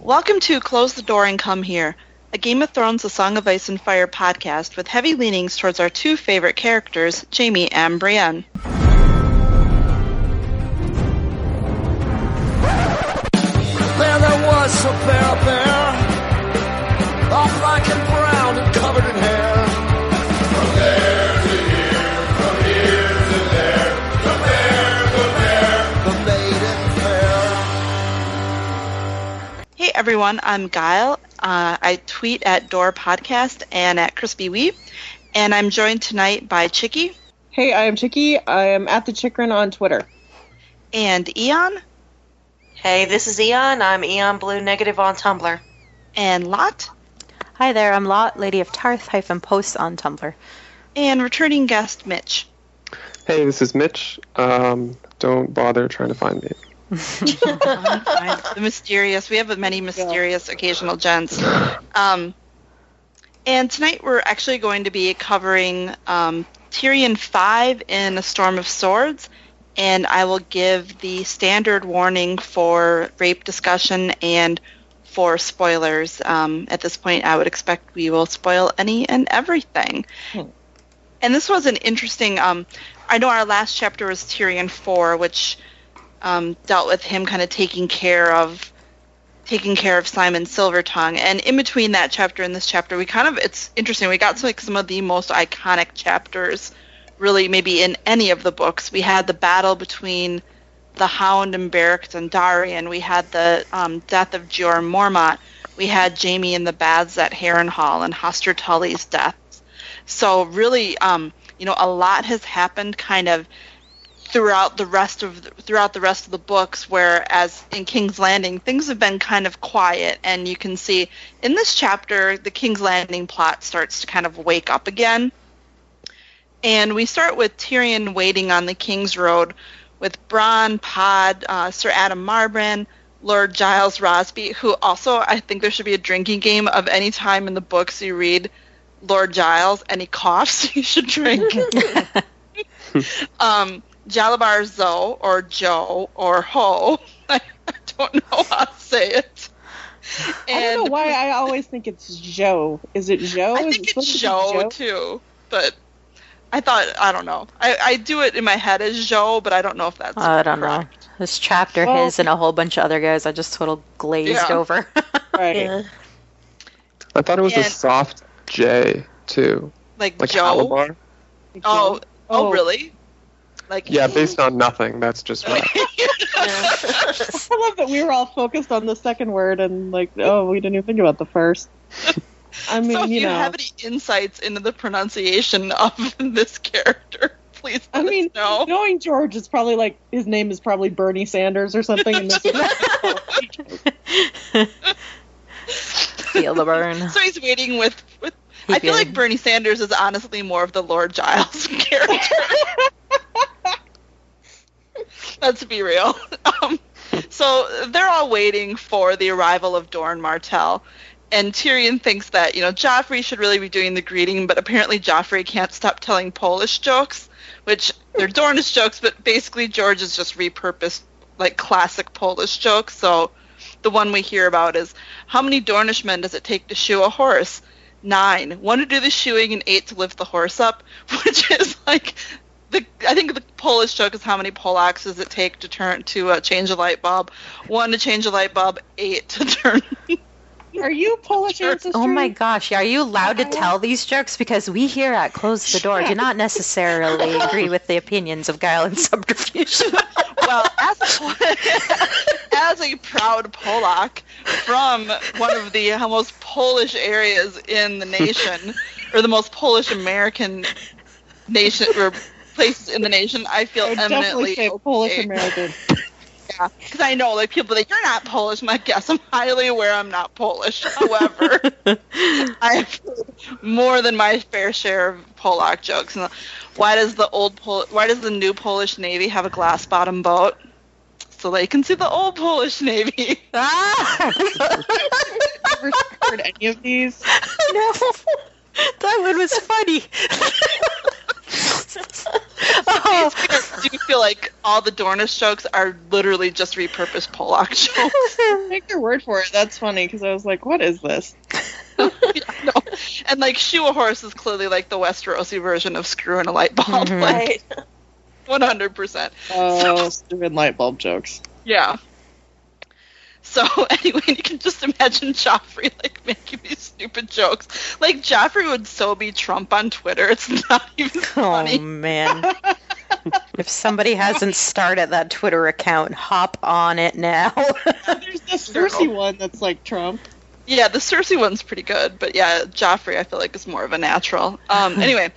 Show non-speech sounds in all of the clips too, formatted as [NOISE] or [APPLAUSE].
Welcome to Close the Door and Come Here, a Game of Thrones A Song of Ice and Fire podcast with heavy leanings towards our two favorite characters, Jaime and Brienne. Everyone, I'm Guile. Uh, I tweet at Door Podcast and at Crispy Wheat, and I'm joined tonight by Chicky Hey, I am Chicky. I am at the Chikrin on Twitter. and Eon Hey, this is Eon. I'm Eon Blue Negative on Tumblr. and Lot Hi there, I'm Lot, Lady of Tarth hyphen posts on Tumblr. and returning guest Mitch. Hey, this is Mitch. Um, don't bother trying to find me. The mysterious. We have many mysterious occasional gents. Um, and tonight we're actually going to be covering um, Tyrion 5 in A Storm of Swords. And I will give the standard warning for rape discussion and for spoilers. Um, at this point, I would expect we will spoil any and everything. Hmm. And this was an interesting. Um, I know our last chapter was Tyrion 4, which um, dealt with him kind of taking care of taking care of Symon Silvertongue. And in between that chapter and this chapter, we kind of it's interesting. We got to like some of the most iconic chapters, really maybe in any of the books. We had the battle between the Hound and Beric Dondarrion. We had the um, death of Jorah Mormont. We had Jaime in the baths at Harrenhal and Hoster Tully's death. So really, um, you know, a lot has happened kind of throughout the rest of the, throughout the rest of the books whereas in King's Landing things have been kind of quiet and you can see in this chapter the King's Landing plot starts to kind of wake up again and we start with Tyrion waiting on the King's Road with Bronn, Pod, uh, Sir Adam Marbrand, Lord Giles Rosby, who also I think there should be a drinking game of any time in the books you read Lord Giles and he coughs, [LAUGHS] you should drink. [LAUGHS] um, Jalabar Zoe or Joe or Ho. [LAUGHS] I, don't know how to say it. I don't know why I always think it's Joe. Is it Joe? I think it it's to be Joe, too, but I thought I don't know. I, I do it in my head as Joe, but I don't know if that's oh, I don't know. This chapter, Well- his and a whole bunch of other guys, I just total glazed Yeah. over. [LAUGHS] Right. I thought it was And- a soft J too, Like, like Joe. Halabar. Oh, oh, Oh. really? Like Yeah, based on nothing. That's just [LAUGHS] right. [LAUGHS] I love that we were all focused on the second word and like, oh, we didn't even think about the first. [LAUGHS] I mean, so if you you know, have any insights into the pronunciation of this character, please I let mean, us know. knowing George is probably like his name is probably Bernie Sanders or something. And this Feel the burn. So he's waiting with with. He I feel feels- like Bernie Sanders is honestly more of the Lord Giles character. [LAUGHS] Let's be real. [LAUGHS] Um, so they're all waiting for the arrival of Doran Martell, and Tyrion thinks that you know Joffrey should really be doing the greeting, but apparently Joffrey can't stop telling Polish jokes, which they're Dornish jokes, but basically George has just repurposed like classic Polish jokes. So the one we hear about is how many Dornishmen does it take to shoe a horse? Nine. One to do the shoeing and eight to lift the horse up, [LAUGHS] which is like the I think the Polish joke is how many Polacks does it take to turn to uh, change a light bulb? One to change a light bulb, eight to [LAUGHS] turn. Are you Polish ancestry? Oh my gosh, are you allowed to tell these jokes? Because we here at Close the Door do not necessarily [LAUGHS] agree with the opinions of Guile and Subterfuge. [LAUGHS] well, as a, as a proud Polak from one of the most Polish areas in the nation, or the most Polish American nation or places in the nation, I feel I would definitely eminently say okay. Polish American. [LAUGHS] Yeah, because I know like people like you're not Polish. I'm like, yes, I'm highly aware I'm not Polish. [LAUGHS] However, [LAUGHS] I have heard more than my fair share of Polak jokes. And why does the old Pol- Why does the new Polish Navy have a glass bottom boat? So they can see the old Polish Navy. ah! Never heard any of these. no, that one was funny. I you feel like all the Dornish jokes are literally just repurposed Pollock jokes. [LAUGHS] Take your word for it. That's funny because I was like, what is this? [LAUGHS] no. And like shoe a horse is clearly like the Westerosi version of screwing a light bulb. Mhm. Like Right. one hundred percent. Oh, stupid light bulb jokes. Yeah. So [LAUGHS] anyway, you can just imagine Joffrey like making these stupid jokes. Like Joffrey would so be Trump on Twitter. It's not even [LAUGHS] Oh funny. man. [LAUGHS] if somebody hasn't started that Twitter account, hop on it now. There's this Cersei one that's like Trump. Yeah, the Cersei one's pretty good, but yeah, Joffrey I feel like is more of a natural. Um, anyway,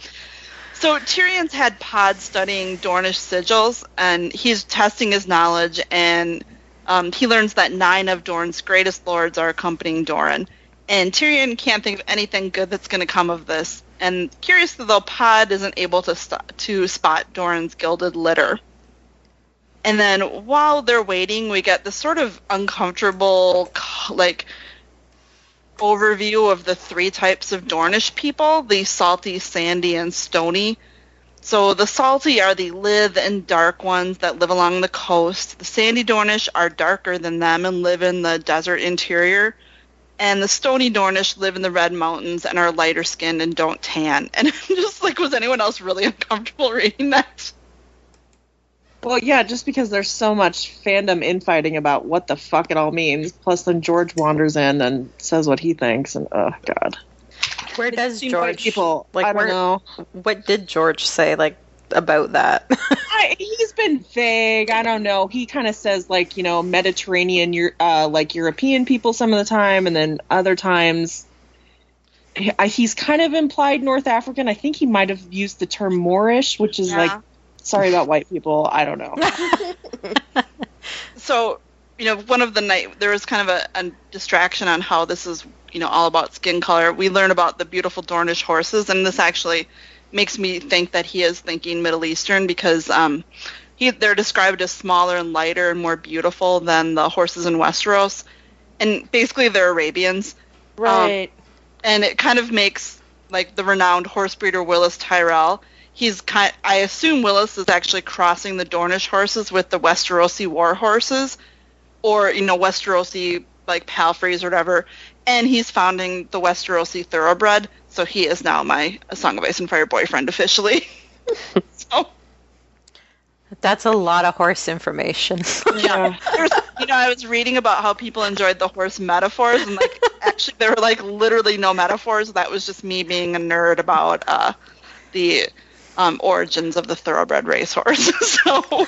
so Tyrion's had Pod studying Dornish sigils, and he's testing his knowledge, and um, he learns that nine of Dorne's greatest lords are accompanying Doran. And Tyrion can't think of anything good that's going to come of this. And curiously, though, Pod isn't able to st- to spot Doran's gilded litter. And then while they're waiting, we get this sort of uncomfortable, like overview of the three types of Dornish people the salty, sandy, and stony. So the salty are the lithe and dark ones that live along the coast. The sandy Dornish are darker than them and live in the desert interior. And the stony Dornish live in the red mountains and are lighter skinned and don't tan. [LAUGHS] And I'm just like, was anyone else really [LAUGHS] uncomfortable reading that? Well, yeah, just because there's so much fandom infighting about what the fuck it all means. Plus, then George wanders in and says what he thinks, and oh god, Where does Seems like George people? like I don't where, know. what did George say like about that? [LAUGHS] I, he's been vague. I don't know. He kind of says like you know Mediterranean, uh, like European people some of the time, and then other times he's kind of implied North African. I think he might have used the term Moorish, which is Yeah. like sorry about white people. I don't know. [LAUGHS] so you know one of the night there was kind of a, a distraction on how this is you know all about skin color we learn about the beautiful dornish horses and this actually makes me think that he is thinking middle eastern because um he, they're described as smaller and lighter and more beautiful than the horses in westeros and basically they're arabians Right. and it kind of makes like the renowned horse breeder Willas Tyrell. He's kind. I assume Willas is actually crossing the Dornish horses with the Westerosi war horses, or you know Westerosi like palfreys or whatever. And he's founding the Westerosi thoroughbred, so he is now my Song of Ice and Fire boyfriend officially. [LAUGHS] so That's a lot of horse information. [LAUGHS] yeah. there's, you know, I was reading about how people enjoyed the horse metaphors, and like actually there were like literally no metaphors. That was just me being a nerd about uh, the um, origins of the thoroughbred racehorse. [LAUGHS] so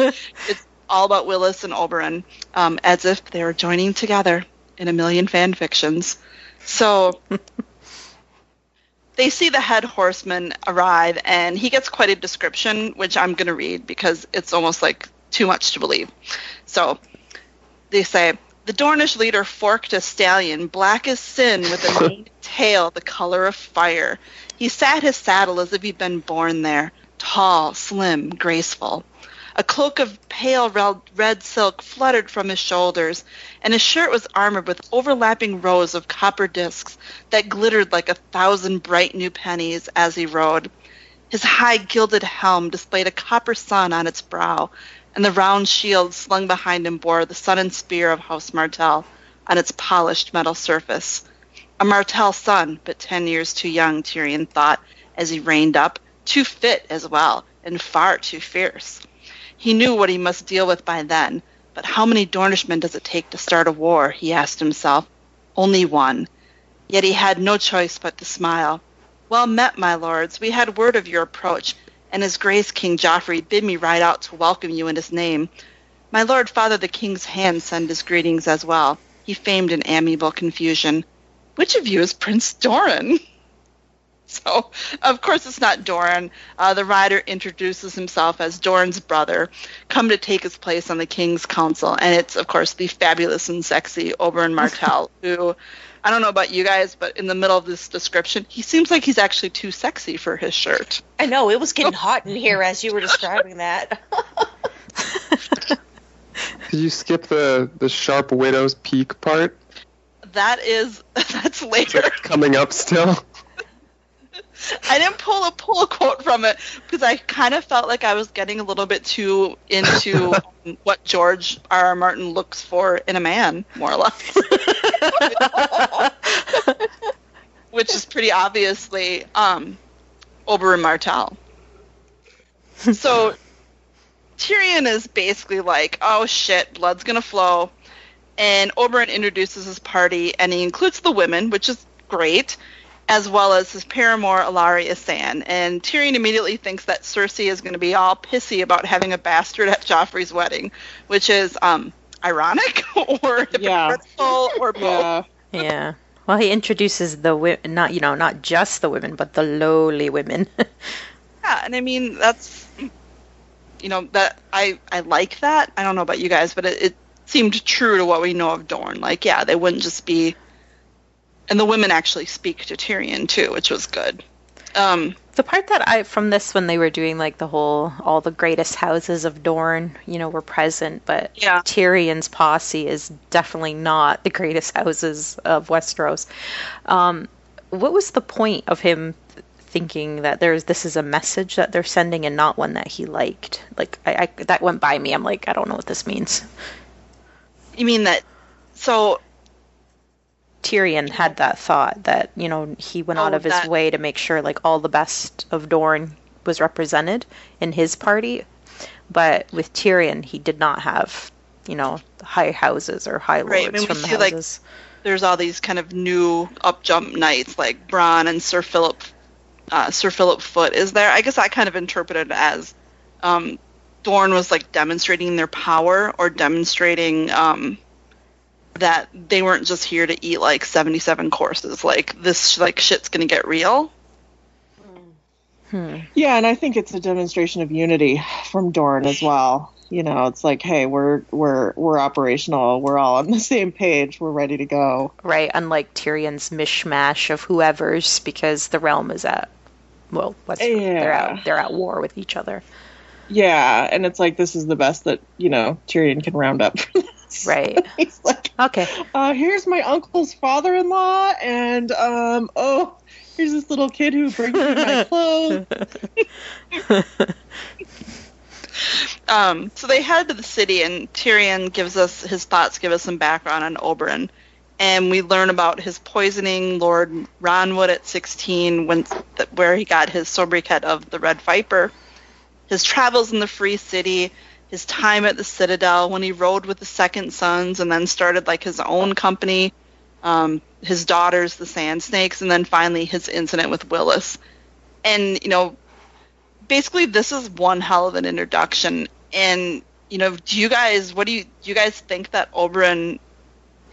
it's all about Willas and Oberyn, um, as if they were joining together in a million fan fictions. So [LAUGHS] they see the head horseman arrive, and he gets quite a description, which I'm going to read because it's almost like too much to believe. So they say the Dornish leader forked a stallion, black as sin, with a [LAUGHS] maned tail the color of fire. He sat his saddle as if he'd been born there, tall, slim, graceful. A cloak of pale red, silk fluttered from his shoulders, and his shirt was armored with overlapping rows of copper discs that glittered like a thousand bright new pennies as he rode. His high gilded helm displayed a copper sun on its brow, and the round shield slung behind him bore the sun and spear of House Martell on its polished metal surface. A Martell son, but ten years too young, Tyrion thought, as he reined up, too fit as well, and far too fierce. He knew what he must deal with by then, but how many Dornishmen does it take to start a war? he asked himself. Only one. Yet he had no choice but to smile. Well met, my lords. We had word of your approach, and his grace King Joffrey bid me ride out to welcome you in his name. My lord father the king's hand send his greetings as well. He famed an amiable confusion. Which of you is Prince Doran? [LAUGHS] [LAUGHS] So, of course, it's not Doran. Uh, the rider introduces himself as Doran's brother, come to take his place on the king's council, and it's, of course, the fabulous and sexy Oberyn Martell, [LAUGHS] who, I don't know about you guys, but in the middle of this description, he seems like he's actually too sexy for his shirt. I know it was getting hot in here as you were [LAUGHS] describing that. Did you skip the the sharp widow's peak part? That is, that's later. Coming up still. [LAUGHS] I didn't pull a pull a quote from it because I kind of felt like I was getting a little bit too into [LAUGHS] what George R. R. Martin looks for in a man, more or less. [LAUGHS] Which is pretty obviously um, Oberyn Martell. So Tyrion is basically like, "Oh shit, blood's gonna flow," and Oberyn introduces his party, and he includes the women, which is great as well as his paramour Ellaria Sand. And Tyrion immediately thinks that Cersei is going to be all pissy about having a bastard at Joffrey's wedding, which is um, ironic [LAUGHS] or Yeah. hypocritical or both. Yeah. Yeah. Well, he introduces the wi- not you know not just the women, but the lowly women. [LAUGHS] Yeah, and I mean that's you know that I I like that. I don't know about you guys, but it, it seemed true to what we know of Dorne. Like, yeah, they wouldn't just be, and the women actually speak to Tyrion too, which was good. Um, the part that I from this when they were doing like the whole all the greatest houses of Dorne, you know, were present, but Yeah. Tyrion's posse is definitely not the greatest houses of Westeros. Um, what was the point of him thinking that there's this is a message that they're sending and not one that he liked? Like I, I that went by me. I'm like I don't know what this means. you mean that? So Tyrion had that thought that you know he went out Oh, of his that- way to make sure like all the best of Dorne was represented in his party, but with Tyrion he did not have you know high houses or high lords Right, I mean, we from the see, like, there's all these kind of new up jump knights like Bronn and Sir Philip uh, Sir Philip Foote is there. I guess I kind of interpreted it as um, Dorne was like demonstrating their power or demonstrating um, that they weren't just here to eat like 77 courses. Like this like shit's gonna get real. Hmm. Yeah, and I think it's a demonstration of unity from Dorne as well. You know, it's like, hey, we're we're we're operational. We're all on the [LAUGHS] same page. We're ready to go. Right, unlike Tyrion's mishmash of whoever's, because the realm is at well, what's they're Yeah. at they're at war with each other. Yeah, and it's like this is the best that you know Tyrion can round up. [LAUGHS] Right. He's like, Okay. uh, here's my uncle's father-in-law, and um, oh, here's this little kid who brings me my [LAUGHS] clothes. [LAUGHS] Um, so they head to the city, and Tyrion gives us his thoughts, give us some background on Oberyn, and we learn about his poisoning Lord Yronwood at 16, when th- where he got his sobriquet of the Red Viper, his travels in the Free City, his time at the Citadel when he rode with the Second Sons, and then started like his own company, um, his daughters, the Sand Snakes, and then finally his incident with Willas, and you know basically this is one hell of an introduction. And you know do you guys what do you do you guys think that oberyn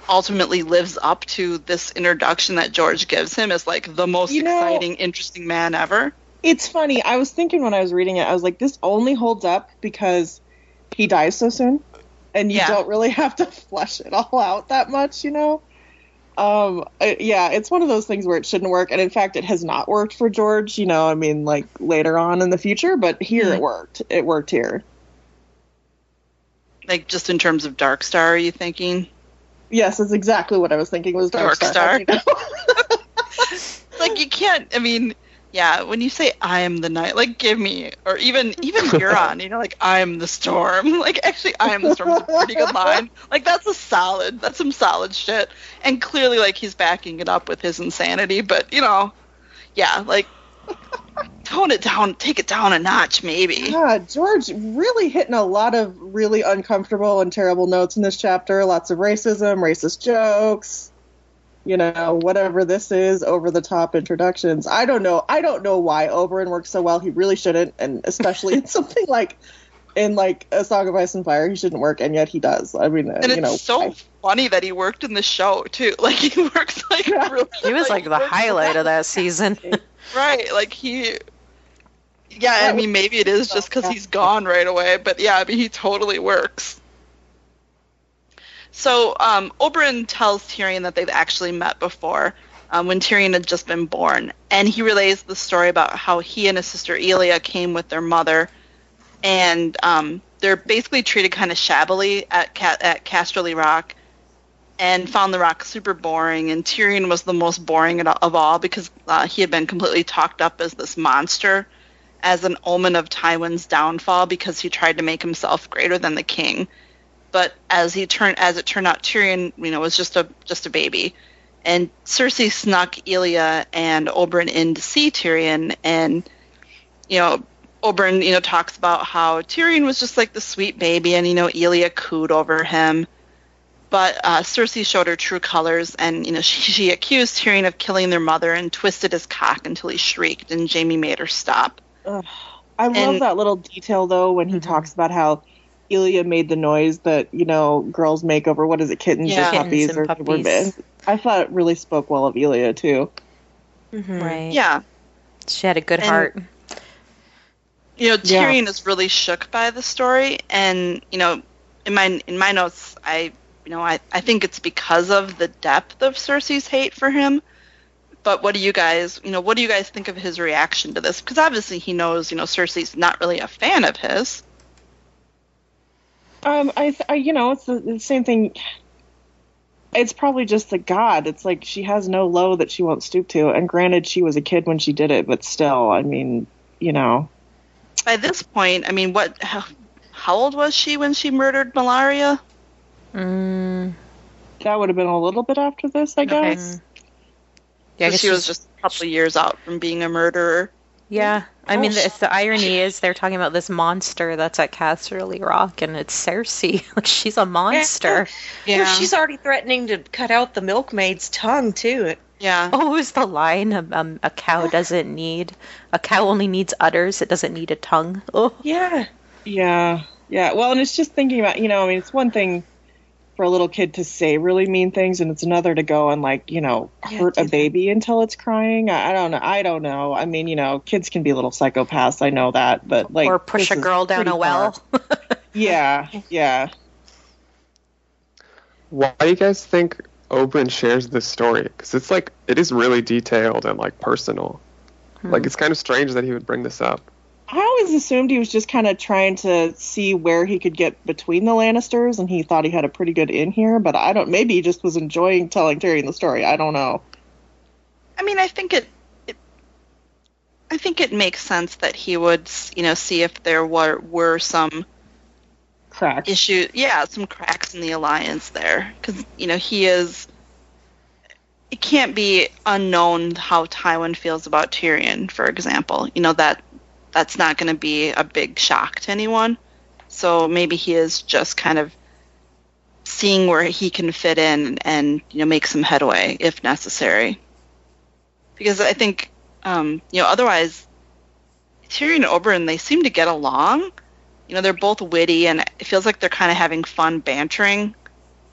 ultimately lives up to this introduction that george gives him as like the most You know- exciting interesting man ever? It's funny. I was thinking when I was reading it, I was like, this only holds up because he dies so soon, and you Yeah. don't really [LAUGHS] have to flesh it all out that much, you know. Um, I- yeah, it's one of those things where it shouldn't work, and in fact, it has not worked for George. You know, I mean, like later on in the future, but here Mhm. it worked. It worked here. like just in terms of dark star are you thinking Yes, that's exactly what I was thinking. Was Dark, Dark Star? How'd you know? [LAUGHS] like you can't i mean yeah when you say i am the night like give me or even even [LAUGHS] Euron, you know like i am the storm. [LAUGHS] Like actually i am the storm is a pretty good line. [LAUGHS] Like that's a solid that's some solid shit. And clearly like he's backing it up with his insanity but you know yeah like tone it down take it down a notch maybe. Yeah, George really hitting a lot of really uncomfortable and terrible notes in this chapter. Lots of racism, racist jokes, you know, whatever this is, over the top introductions. I don't know. I don't know why Oberyn works so well. He really shouldn't, and especially in [LAUGHS] something like in like a Song of Ice and Fire, he shouldn't work, and yet he does. I mean, uh, and you it's know, so I- funny that he worked in the show too [LAUGHS] like he works like Yeah. really He was like the highlight of that season. [LAUGHS] Right, like he. Yeah, I mean, maybe it is just because he's gone right away, but yeah, I mean, he totally works. So, um, Oberyn tells Tyrion that they've actually met before um, when Tyrion had just been born, and he relays the story about how he and his sister Elia came with their mother, and um, they're basically treated kind of shabbily at Ca- at Casterly Rock, and found the rock super boring. And Tyrion was the most boring of all because uh, he had been completely talked up as this monster, as an omen of Tywin's downfall because he tried to make himself greater than the king. But as he turned, as it turned out, Tyrion, you know, was just a just a baby, and Cersei snuck Elia and Oberyn in to see Tyrion, and you know, Oberyn, you know, talks about how Tyrion was just like the sweet baby, and you know, Elia cooed over him. But uh, Cersei showed her true colors, and you know, [LAUGHS] she, she accused Tyrion of killing their mother and twisted his cock until he shrieked, and Jaime made her stop. Ugh. I love And- that little detail though when he Mhm. talks about how Elia made the noise that you know girls make over what is it kittens Yeah. or Kittens puppies and or puppies. I thought it really spoke well of Elia too. Mhm. Right. Yeah, She had a good And- heart. you know, Yeah. Tyrion is really shook by the story, and you know, in my in my notes, I you know, I I think it's because of the depth of Cersei's hate for him. But what do you guys, you know, what do you guys think of his reaction to this? Because obviously he knows, you know, Cersei's not really a fan of his. Um, I, th- I you know it's the, the same thing. It's probably just the god. It's like she has no low that she won't stoop to. And granted, she was a kid when she did it, but still, I mean, you know, By this point, I mean, what? How, how old was she when she murdered Melara? Mm, that would have been a little bit after this, I Okay. guess. yeah, I guess she was just a couple of years out from being a murderer. Yeah, I mean, Oh, the, the irony is they're talking about this monster that's at Casterly Rock, and it's Cersei. [LAUGHS] Like she's a monster. [LAUGHS] Well, she's already threatening to cut out the milkmaid's tongue too. Yeah. Oh, what was the line? Um, um, a cow doesn't need a cow only needs udders. It doesn't need a tongue. [LAUGHS] Oh, Yeah. Yeah, yeah. Well, and it's just thinking about, you know, I mean, it's one thing for a little kid to say really mean things, and it's another to go and like, you know, hurt do a that. baby until it's crying. I, I don't know. I don't know. I mean, you know, kids can be little psychopaths. I know that, but like, or push a girl down a well. [LAUGHS] Yeah, yeah. Why do you guys think Oberyn shares this story? Because it's like it is really detailed and like personal. Hmm. Like it's kind of strange that he would bring this up. I always assumed he was just kind of trying to see where he could get between the Lannisters, and he thought he had a pretty good in here. But I don't. Maybe he just was enjoying telling Tyrion the story. I don't know. I mean, I think it, it. I think it makes sense that he would, you know, see if there were were some Cracks. issue, yeah, some cracks in the alliance there, because you know he is. It can't be unknown how Tywin feels about Tyrion, for example. You know that that's not going to be a big shock to anyone. So maybe he is just kind of seeing where he can fit in and you know make some headway if necessary. Because I think um, you know otherwise Tyrion and Oberyn they seem to get along. You know they're both witty and it feels like they're kind of having fun bantering,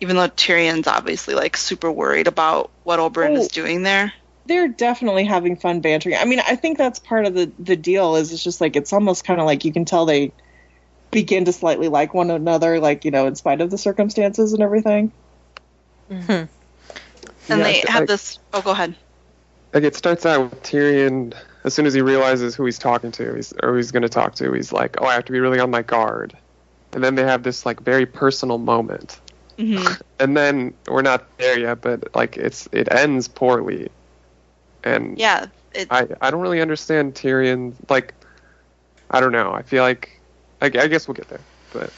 even though Tyrion's obviously like super worried about what Oberyn Oh. is doing there. They're definitely having fun bantering. I mean, I think that's part of the the deal. Is it's just like it's almost kind of like you can tell they begin to slightly like one another, like you know, in spite of the circumstances and everything. And Yeah, they have I- this. Oh, go ahead. Like it starts out with Tyrion. As soon as he realizes who he's talking to, he's or who he's going to talk to, he's like, "Oh, I have to be really on my guard." And then they have this like very personal moment. hmm [LAUGHS] And then we're not there yet, but like it's it ends poorly. And Yeah, it, I I don't really understand Tyrion. Like, I don't know. I feel like I, I guess we'll get there. But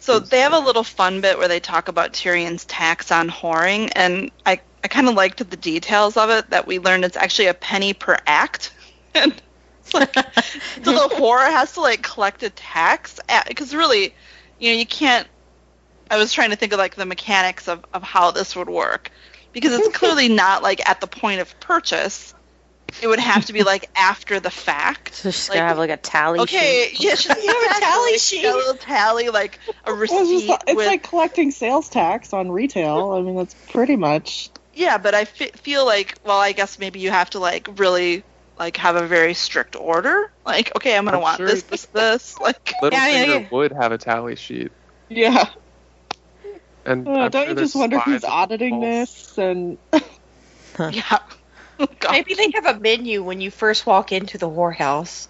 So they have a little fun bit where they talk about Tyrion's tax on whoring, and I, I kind of liked the details of it that we learned it's actually a penny per act. [LAUGHS] And it's like, so the [LAUGHS] whore has to like collect a tax because really, you know, you can't. I was trying to think of like the mechanics of, of how this would work because it's clearly [LAUGHS] not like at the point of purchase. It would have to be like [LAUGHS] after the fact. So she's Like, gonna have like a tally Okay, sheet. yeah, she's You have a [LAUGHS] tally sheet. A little tally, like a Well, it's receipt just- it's with. like collecting sales tax on retail. I mean, that's pretty much. yeah, but I feel like, well, I guess maybe you have to like really like have a very strict order. Like, okay, I'm gonna I'm want sure- this, this, this. Like, Yeah, yeah, yeah. would have a tally sheet. Yeah. And Uh, don't sure you just wonder who's spies at the auditing this? And yeah. [LAUGHS] Oh, Maybe they have a menu when you first walk into the whorehouse.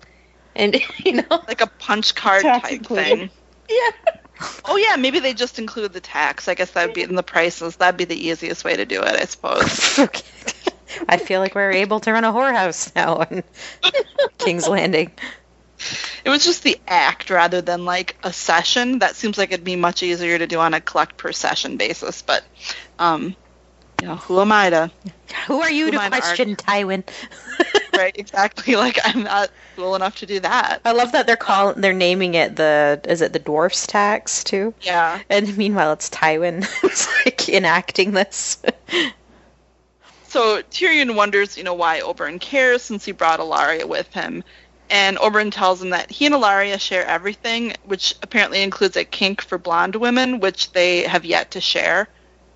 And, [LAUGHS] you know, like a punch card type included. thing. yeah. [LAUGHS] Oh yeah, maybe they just include the tax. I guess that would be in the prices. That'd be the easiest way to do it, I suppose. I feel like we're able to run a whorehouse now in King's Landing. It was just the act rather than like a session. That seems like it'd be much easier to do on a collect per session basis. But, um, you know, who am I to? [LAUGHS] Who are you Who to I to question Tywin? [LAUGHS] [LAUGHS] Right, exactly. Like I'm not cool enough to do that. I love that they're call they're naming it the is it the dwarfs tax too? Yeah. And meanwhile it's Tywin who's like enacting this. So Tyrion wonders, you know, why Oberyn cares since he brought Ellaria with him. And Oberyn tells him that he and Ellaria share everything, which apparently includes a kink for blonde women, which they have yet to share.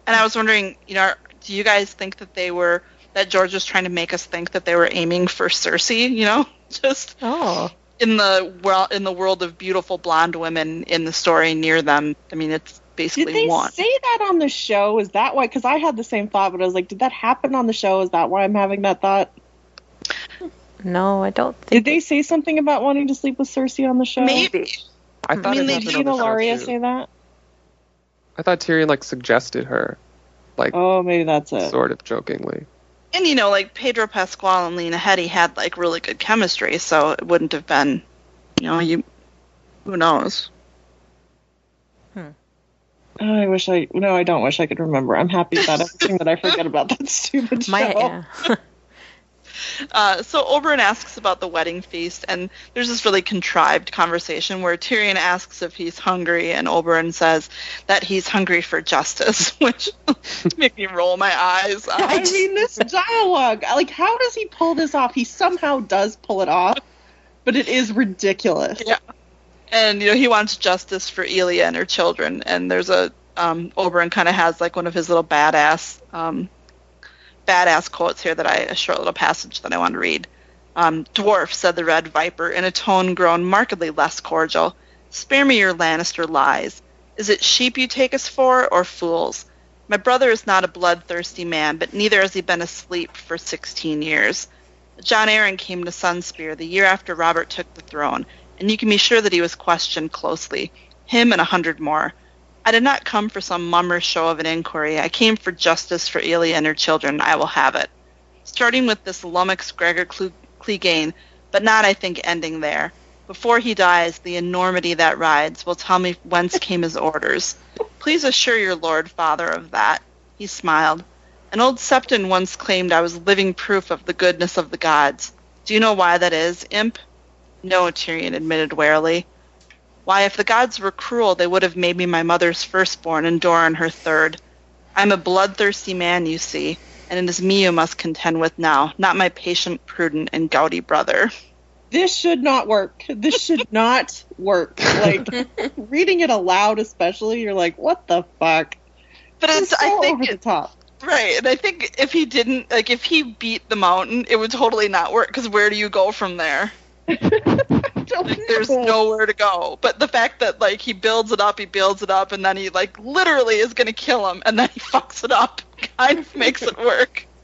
And I was wondering, you know, do you guys think that they were that George was trying to make us think that they were aiming for Cersei, you know? [LAUGHS] Just Oh. in the world in the world of beautiful blonde women in the story near them. I mean, it's basically Did they one. say that on the show? Is that why? Because I had the same thought, but I was like, did that happen on the show? Is that why I'm having that thought? No, I don't think. Did they say something about wanting to sleep with Cersei on the show? Maybe. I thought I mean, it they happened Did on the show, say that? I thought Tyrion like suggested her, like Oh, maybe that's it. sort of jokingly. And you know, like Pedro Pascal and Lena Headey had like really good chemistry, so it wouldn't have been, you know, you. Who knows? Hmm. Oh, I wish I. No, I don't wish I could remember. I'm happy about everything that I forget about that stupid show. my yeah. [LAUGHS] Uh, so Oberyn asks about the wedding feast, and there's this really contrived conversation where Tyrion asks if he's hungry, and Oberyn says that he's hungry for justice, [LAUGHS] which [LAUGHS] make me roll my eyes. I Um, mean, this dialogue. Like, how does he pull this off? He somehow does pull it off, but it is ridiculous. Yeah. and you know he wants justice for Elia and her children. And there's a um, Oberyn kind of has like one of his little badass um, badass quotes here that I a short little passage that I want to read. Um, Dwarf said the Red Viper in a tone grown markedly less cordial. Spare me your Lannister lies. Is it sheep you take us for, or fools? My brother is not a bloodthirsty man, but neither has he been asleep for sixteen years. Jon Arryn came to Sunspear the year after Robert took the throne, and you can be sure that he was questioned closely. Him and a hundred more. I did not come for some mummer show of an inquiry. I came for justice for Elia and her children. I will have it. Starting with this lummox Gregor Clegane, but not, I think, ending there. Before he dies, the enormity that rides will tell me whence came his orders. Please assure your lord father of that. He smiled. An old septon once claimed I was living proof of the goodness of the gods. Do you know why that is, imp? No, Tyrion admitted warily. Why, if the gods were cruel, they would have made me my mother's firstborn and Doran her third. I'm a bloodthirsty man, you see, and it is me you must contend with now, not my patient, prudent, and gouty brother. This should not work. This should [LAUGHS] not work. Like [LAUGHS] reading it aloud, especially, you're like, what the fuck? But it's, so I think, over the top. right, and I think if he didn't, like, if he beat the mountain, it would totally not work, because where do you go from there? [LAUGHS] [LAUGHS] Like, there's nowhere to go. But the fact that like he builds it up, he builds it up, and then he like literally is gonna kill him, and then he [LAUGHS] fucks it up, kind of makes it work. [LAUGHS]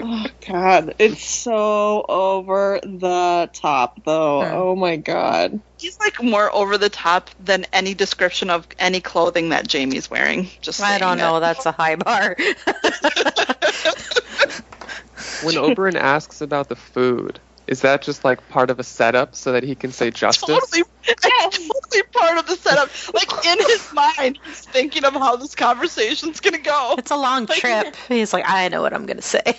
Oh god, it's so over the top, though. Hmm. Oh my god. He's like more over the top than any description of any clothing that Jaime's wearing. Just I don't it. know. That's a high bar. When Oberyn asks about the food, is that just like part of a setup so that he can say justice? Totally, it's totally part of the setup. Like in his [LAUGHS] mind, he's thinking of how this conversation's gonna go. it's a long Like- trip. He's like, I know what I'm gonna say. [LAUGHS]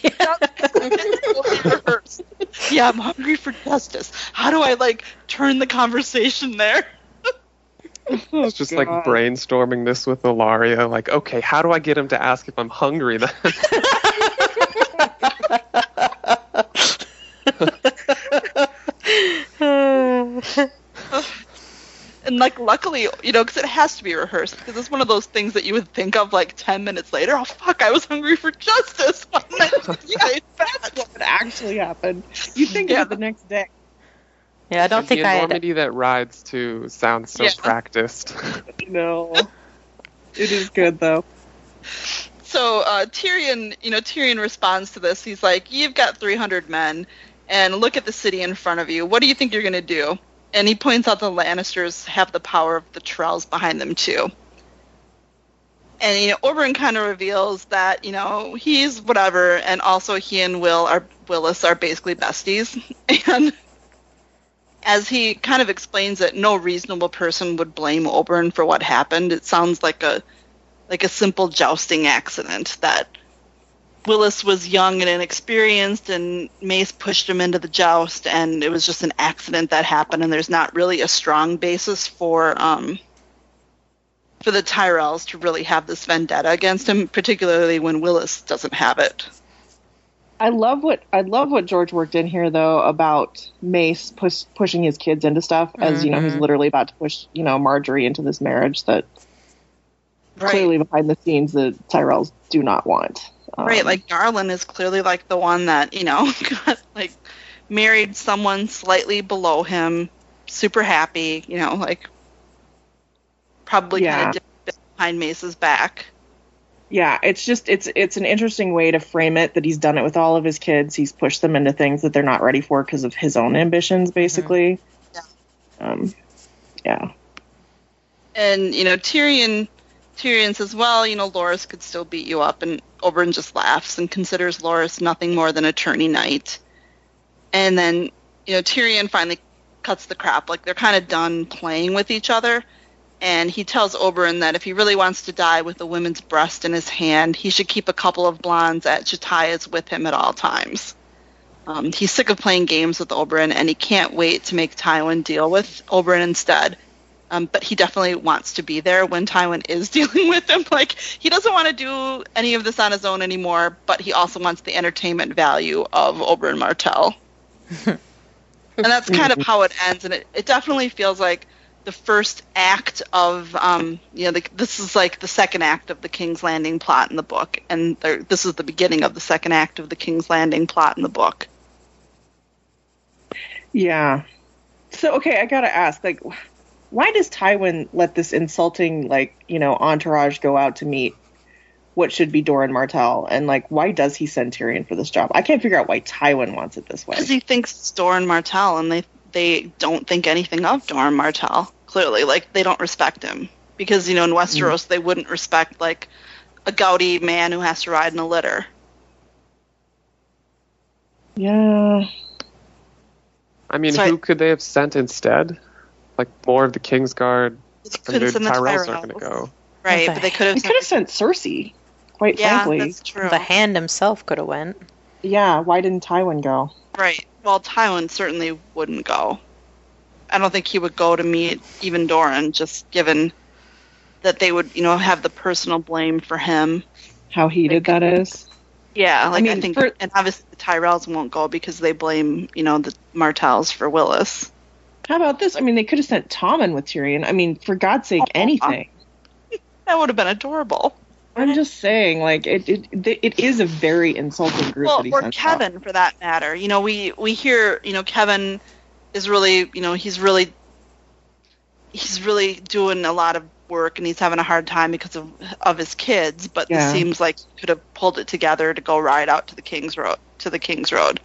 It's yeah, I'm hungry for justice. How do I like turn the conversation there? [LAUGHS] It's just like brainstorming this with Ellaria. Like, okay, how do I get him to ask if I'm hungry then? [LAUGHS] And like, luckily, you know, because it has to be rehearsed, because it's one of those things that you would think of like ten minutes later. Oh fuck, I was hungry for justice. Why didn't I- yeah, it's bad. What would actually happen? You think Yeah. of it the next day. yeah, I don't And think the I had. enormity that rides too sounds so Yeah. practiced. [LAUGHS] No. it is good though. So uh, Tyrion, you know, Tyrion responds to this. He's like, "You've got 300 men, and look at the city in front of you. What do you think you're gonna do?" and he points out the Lannisters have the power of the Tyrells behind them too. And you know, Oberyn kind of reveals that you know he's whatever, and also he and Will are Willas are basically besties, [LAUGHS] and as he kind of explains that no reasonable person would blame Oberyn for what happened, it sounds like a like a simple jousting accident that Willas was young and inexperienced, and Mace pushed him into the joust, and it was just an accident that happened. And there's not really a strong basis for um, for the Tyrells to really have this vendetta against him, particularly when Willas doesn't have it. I love what I love what George worked in here though about Mace push, pushing his kids into stuff as you know he's literally about to push you know Margaery into this marriage that clearly behind the scenes the Tyrells do not want. Um, Right, like Garlan is clearly like the one that you know [LAUGHS] got like married someone slightly below him, super happy, you know, like probably Yeah. kind of behind Mace's back. yeah, it's just it's it's an interesting way to frame it that he's done it with all of his kids. He's pushed them into things that they're not ready for because of his own ambitions, basically. Yeah. Um, yeah. And you know Tyrion, Tyrion says, "Well, you know Loras could still beat you up," and Oberyn just laughs and considers Loras nothing more than a tourney knight. And then you know Tyrion finally cuts the crap. Like they're kind of done playing with each other. And he tells Oberyn that if he really wants to die with a woman's breast in his hand, he should keep a couple of blondes at Chataya's with him at all times. Um, he's sick of playing games with Oberyn, and he can't wait to make Tywin deal with Oberyn instead. Um, but he definitely wants to be there when Tywin is [LAUGHS] dealing with him. Like he doesn't want to do any of this on his own anymore, but he also wants the entertainment value of Oberyn Martell. [LAUGHS] and that's kind of how it ends, and it, it definitely feels like the first act of um, you know the, this is like the second act of the King's Landing plot in the book, and there, this is the beginning of the second act of the King's Landing plot in the book. Yeah. So okay, I gotta ask, like, why does Tywin let this insulting, like, you know, entourage go out to meet what should be Doran Martell, and like, why does he send Tyrion for this job? I can't figure out why Tywin wants it this way. Because he thinks it's Doran Martell, and they they don't think anything of Doran Martell. Clearly, like they don't respect him because you know in Westeros mm. they wouldn't respect like a gouty man who has to ride in a litter. Yeah. I mean, So I- who could they have sent instead? Like more of the Kingsguard. They And the couldn't send the Tyrells Tyrells, aren't going to go. right? But they could have He could sent. have sent Cersei. Quite Yeah, frankly. that's true. The hand himself could have went. Yeah. Why didn't Tywin go? Right. Well, Tywin certainly wouldn't go. I don't think he would go to meet even Doran, just given that they would, you know, have the personal blame for him. How heated that is. Yeah, like I, mean, I think, for- and obviously the Tyrells won't go because they blame, you know, the Martells for Willas. How about this? I mean, they could have sent Tommen with Tyrion. I mean, for God's sake, Oh, anything. [LAUGHS] That would have been adorable. I'm just saying, like, it it, it is a very insulting group well, or. Kevan for that matter. You know, we we hear, you know, Kevan is really, you know, he's really he's really doing a lot of work and he's having a hard time because of of his kids, but Yeah. this seems like he could have pulled it together to go ride out to the King's Road to the King's Road.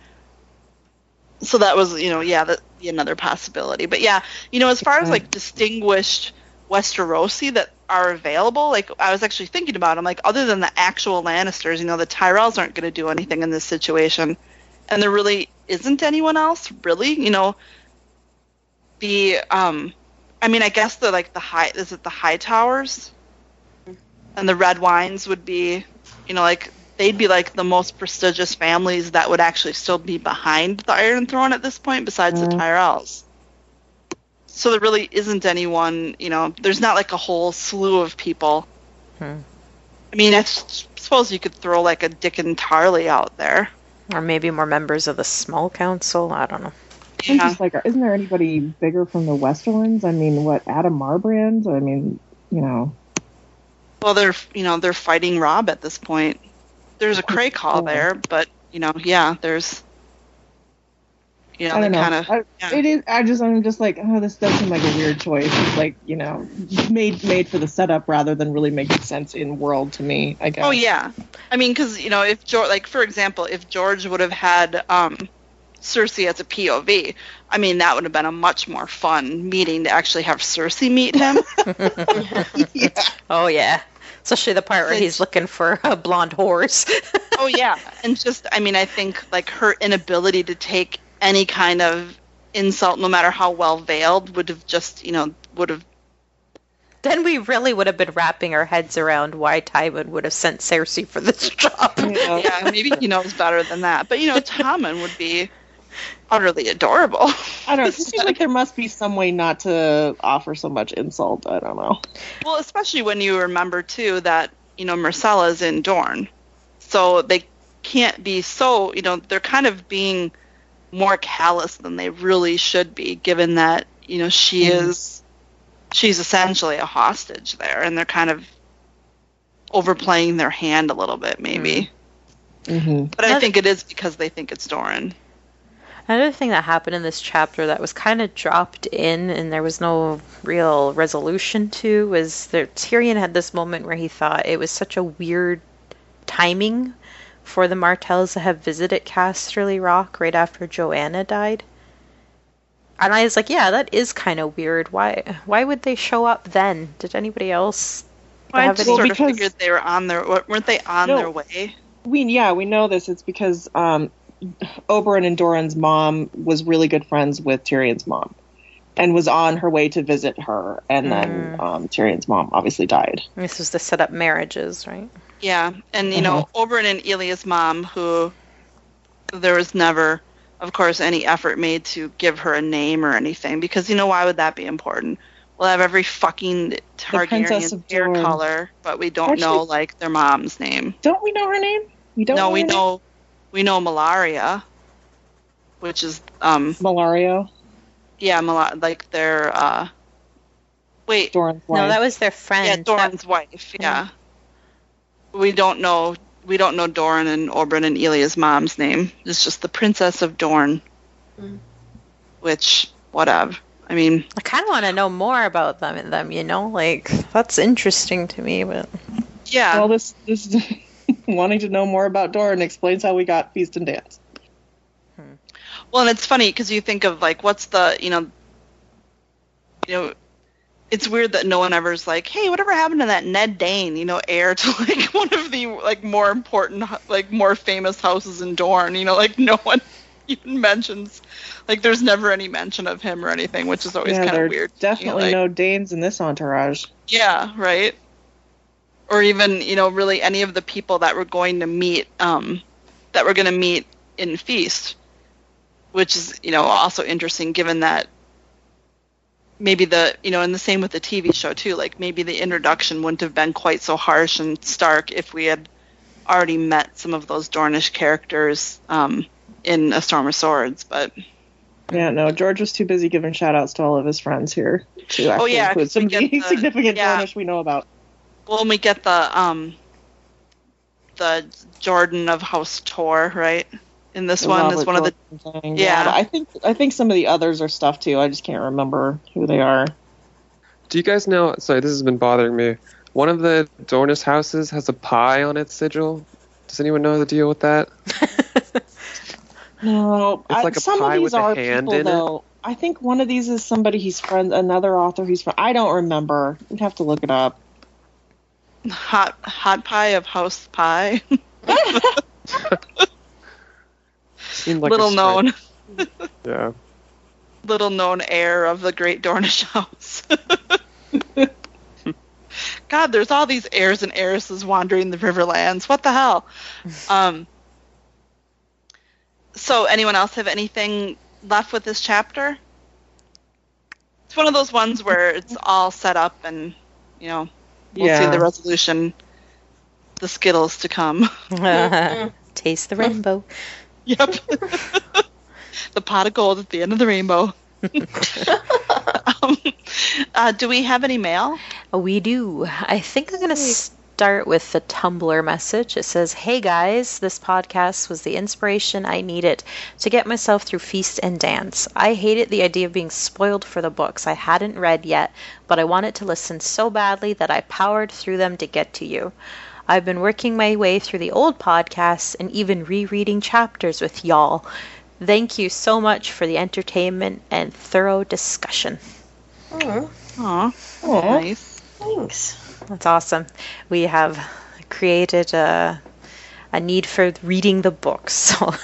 So that was, you know, yeah, that be another possibility. But yeah, you know, as far as like distinguished Westerosi that are available, like I was actually thinking about them, like other than the actual Lannisters, you know, the Tyrells aren't going to do anything in this situation, and there really isn't anyone else, really. You know, the um, I mean, I guess the like the high is it the Hightowers, and the Redwynes would be, you know, like they'd be like the most prestigious families that would actually still be behind the Iron Throne at this point, besides the Mhm. Tyrells. So there really isn't anyone, you know, there's not like a whole slew of people. Hmm. I mean, I s- suppose you could throw like a Dickon Tarley out there. Or maybe more members of the small council. I don't know. I'm Yeah. just like, isn't there anybody bigger from the Westerlands? I mean, what Adam Marbrand? I mean, you know, Well, they're you know they're fighting Robb at this point. There's a Crakehall Yeah. there, but you know, yeah, there's you know I they don't know. kind of I, yeah. It is. I just, I'm just like, oh, this does seem like a weird choice. It's like, you know, made made for the setup rather than really making sense in world to me. I guess. Oh yeah, I mean, because you know, if George, like for example, if George would have had um, Cersei as a POV. I mean, that would have been a much more fun meeting to actually have Cersei meet him. [LAUGHS] [LAUGHS] Oh yeah, especially the part where he's looking for a blonde horse. oh yeah, and just I mean, I think like her inability to take any kind of insult, no matter how well veiled, would have just you know would have then we really would have been wrapping our heads around why Tywin would have sent Cersei for this job. Yeah. yeah maybe he knows better than that. But you know, Tommen would be utterly adorable. I don't know. [LAUGHS] It seems like there must be some way not to offer so much insult. I don't know. Well, especially when you remember too that you know Myrcella's in Dorne, so they can't be so you know they're kind of being more callous than they really should be, given that you know she is she's essentially a hostage there, and they're kind of overplaying their hand a little bit, maybe. Mm-hmm. But I think it is because they think it's Doran. Another thing that happened in this chapter that was kind of dropped in and there was no real resolution to was that Tyrion had this moment where he thought it was such a weird timing for the Martells to have visited Casterly Rock right after Joanna died. And I was like, yeah, that is kind of weird. Why why would they show up then? Did anybody else I have just any sort of figured they were on their weren't they on No. their way? We yeah we know this. It's because um, Oberyn and Doran's mom was really good friends with Tyrion's mom, and was on her way to visit her, and then um, Tyrion's mom obviously died. this was to set up marriages, right? Yeah, and you know, Uh-huh. Oberyn and Elia's mom, who there was never, of course, any effort made to give her a name or anything, because you know why would that be important? We'll have every fucking Targaryen of hair Dorne. color, but we don't Actually- know like their mom's name. Don't we know her name? We don't. no, know we name? know, we know Malaria, which is um Mellario, yeah, Mal- like their uh, wait, Doran's wife. No, that was their friend. yeah, That- wife. Yeah, we don't know. We don't know Doran and Oberyn and Elia's mom's name. It's just the Princess of Dorne. Mm. Which, whatever. I mean, I kind of want to know more about them and them, you know? Like, that's interesting to me, but. yeah. Well, this this [LAUGHS] wanting to know more about Doran explains how we got feast and dance. Hmm. Well, and it's funny because you think of like, what's the, you know, you know, it's weird that no one ever's like, hey, whatever happened to that Ned Dayne, you know, heir to [LAUGHS] like one of the like more important, like more famous houses in Dorne. You know, like no one [LAUGHS] even mentions, like there's never any mention of him or anything, which is always yeah, kind of weird. are to me, definitely like- no Daynes in this entourage. Yeah, right. Or even, you know, really any of the people that were going to meet, um, that were going to meet in Feast, which is, you know, also interesting given that maybe the, you know, and the same with the TV show too, like maybe the introduction wouldn't have been quite so harsh and stark if we had already met some of those Dornish characters um, in A Storm of Swords, but Yeah, no, George was too busy giving shout outs to all of his friends here to actually Oh, yeah, include some [LAUGHS] the- significant yeah. Dornish we know about. When we get the um the Jordayne of House Tor, right? In this The one Robert is one of the thing. Yeah. but I think I think some of the others are stuff too. I just can't remember who they are. Do you guys know? Sorry, this has been bothering me. One of the Dornish houses has a pie on its sigil. Does anyone know the deal with that? [LAUGHS] No, It's like a some pie of these with a are hand people in it. though. I think one of these is somebody he's friends, another author he's friend. I don't remember. We'd have to look it up. Hot hot pie of House Pie. [LAUGHS] Seemed like little stretch. known [LAUGHS] Yeah. little known heir of the Great Dornish [LAUGHS] House. God, there's all these heirs and heiresses wandering the Riverlands. What the hell? Um, so, anyone else have anything left with this chapter? It's one of those ones where it's all set up, and you know, we'll see the resolution, the skittles to come. [LAUGHS] Taste the rainbow. [LAUGHS] Yep. [LAUGHS] the pot of gold at the end of the rainbow. um, uh, do we have any mail? We do. I think I'm going to start with the Tumblr message. It says, Hey guys, this podcast was the inspiration I needed to get myself through Feast and Dance. I hated the idea of being spoiled for the books I hadn't read yet, but I wanted to listen so badly that I powered through them to get to you. I've been working my way through the old podcasts and even rereading chapters with y'all. Thank you so much for the entertainment and thorough discussion. Mm, Aw, Aw. nice. thanks. That's awesome. We have created a, a need for reading the books. [LAUGHS] So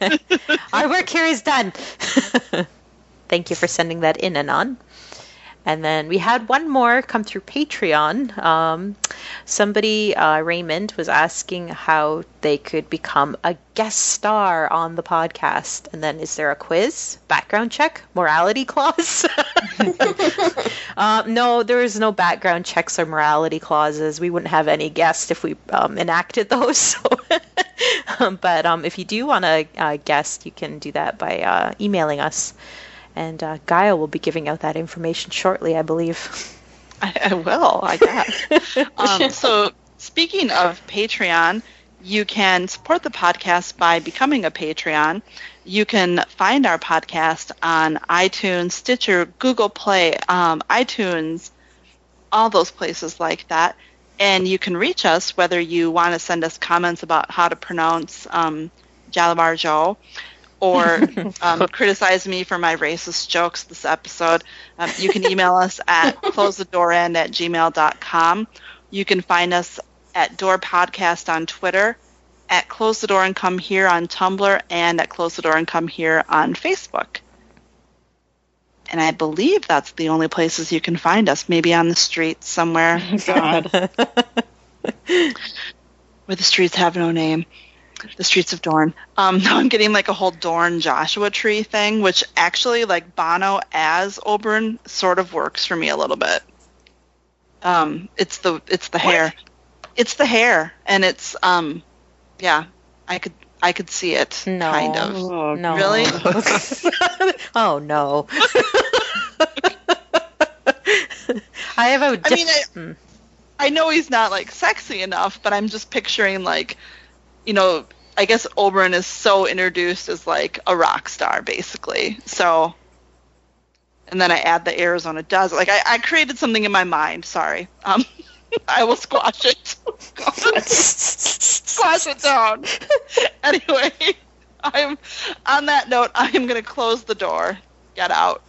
[LAUGHS] our work here is done. [LAUGHS] Thank you for sending that in, Anon. And then we had one more come through Patreon. Um, somebody, uh, Raymond, was asking how they could become a guest star on the podcast. And then, is there a quiz, background check, morality clause? [LAUGHS] uh, no, there is no background checks or morality clauses. We wouldn't have any guests if we um, enacted [LAUGHS] those. So. [LAUGHS] um, but um, if you do want a, a guest, you can do that by uh, emailing us. And uh, Gaia will be giving out that information shortly, I believe. [LAUGHS] I, I will, I guess. [LAUGHS] um, so, speaking of Patreon, you can support the podcast by becoming a Patreon. You can find our podcast on iTunes, Stitcher, Google Play, um, iTunes, all those places like that. And you can reach us whether you want to send us comments about how to pronounce um, Jalabhar Xho or [LAUGHS] um, criticize me for my racist jokes this episode, um, you can email us at [LAUGHS] closethedoorend at gmail.com. You can find us at Door Podcast on Twitter, at Close the Door and Come Here on Tumblr, and at Close the Door and Come Here on Facebook. And I believe that's the only places you can find us, maybe on the streets somewhere [LAUGHS] God. where the streets have no name. The streets of Dorne. Um, [LAUGHS] now I'm getting like a whole Dorne Joshua tree thing, which actually like Bono as Oberyn sort of works for me a little bit. Um, it's the it's the hair, it's the hair, and it's um, yeah, I could I could see it No. kind of. Oh, No. Really? oh, no. [LAUGHS] [LAUGHS] I have a I diff- mean, I, Hmm. I know he's not like sexy enough, but I'm just picturing like, you know, I guess Oberyn is so introduced as like a rock star basically. So, and then I add the Arizona does like I, I created something in my mind. Sorry, um, [LAUGHS] I will squash it. [LAUGHS] squash it down. anyway, [LAUGHS] I'm on that note. I am gonna close the door. Get out.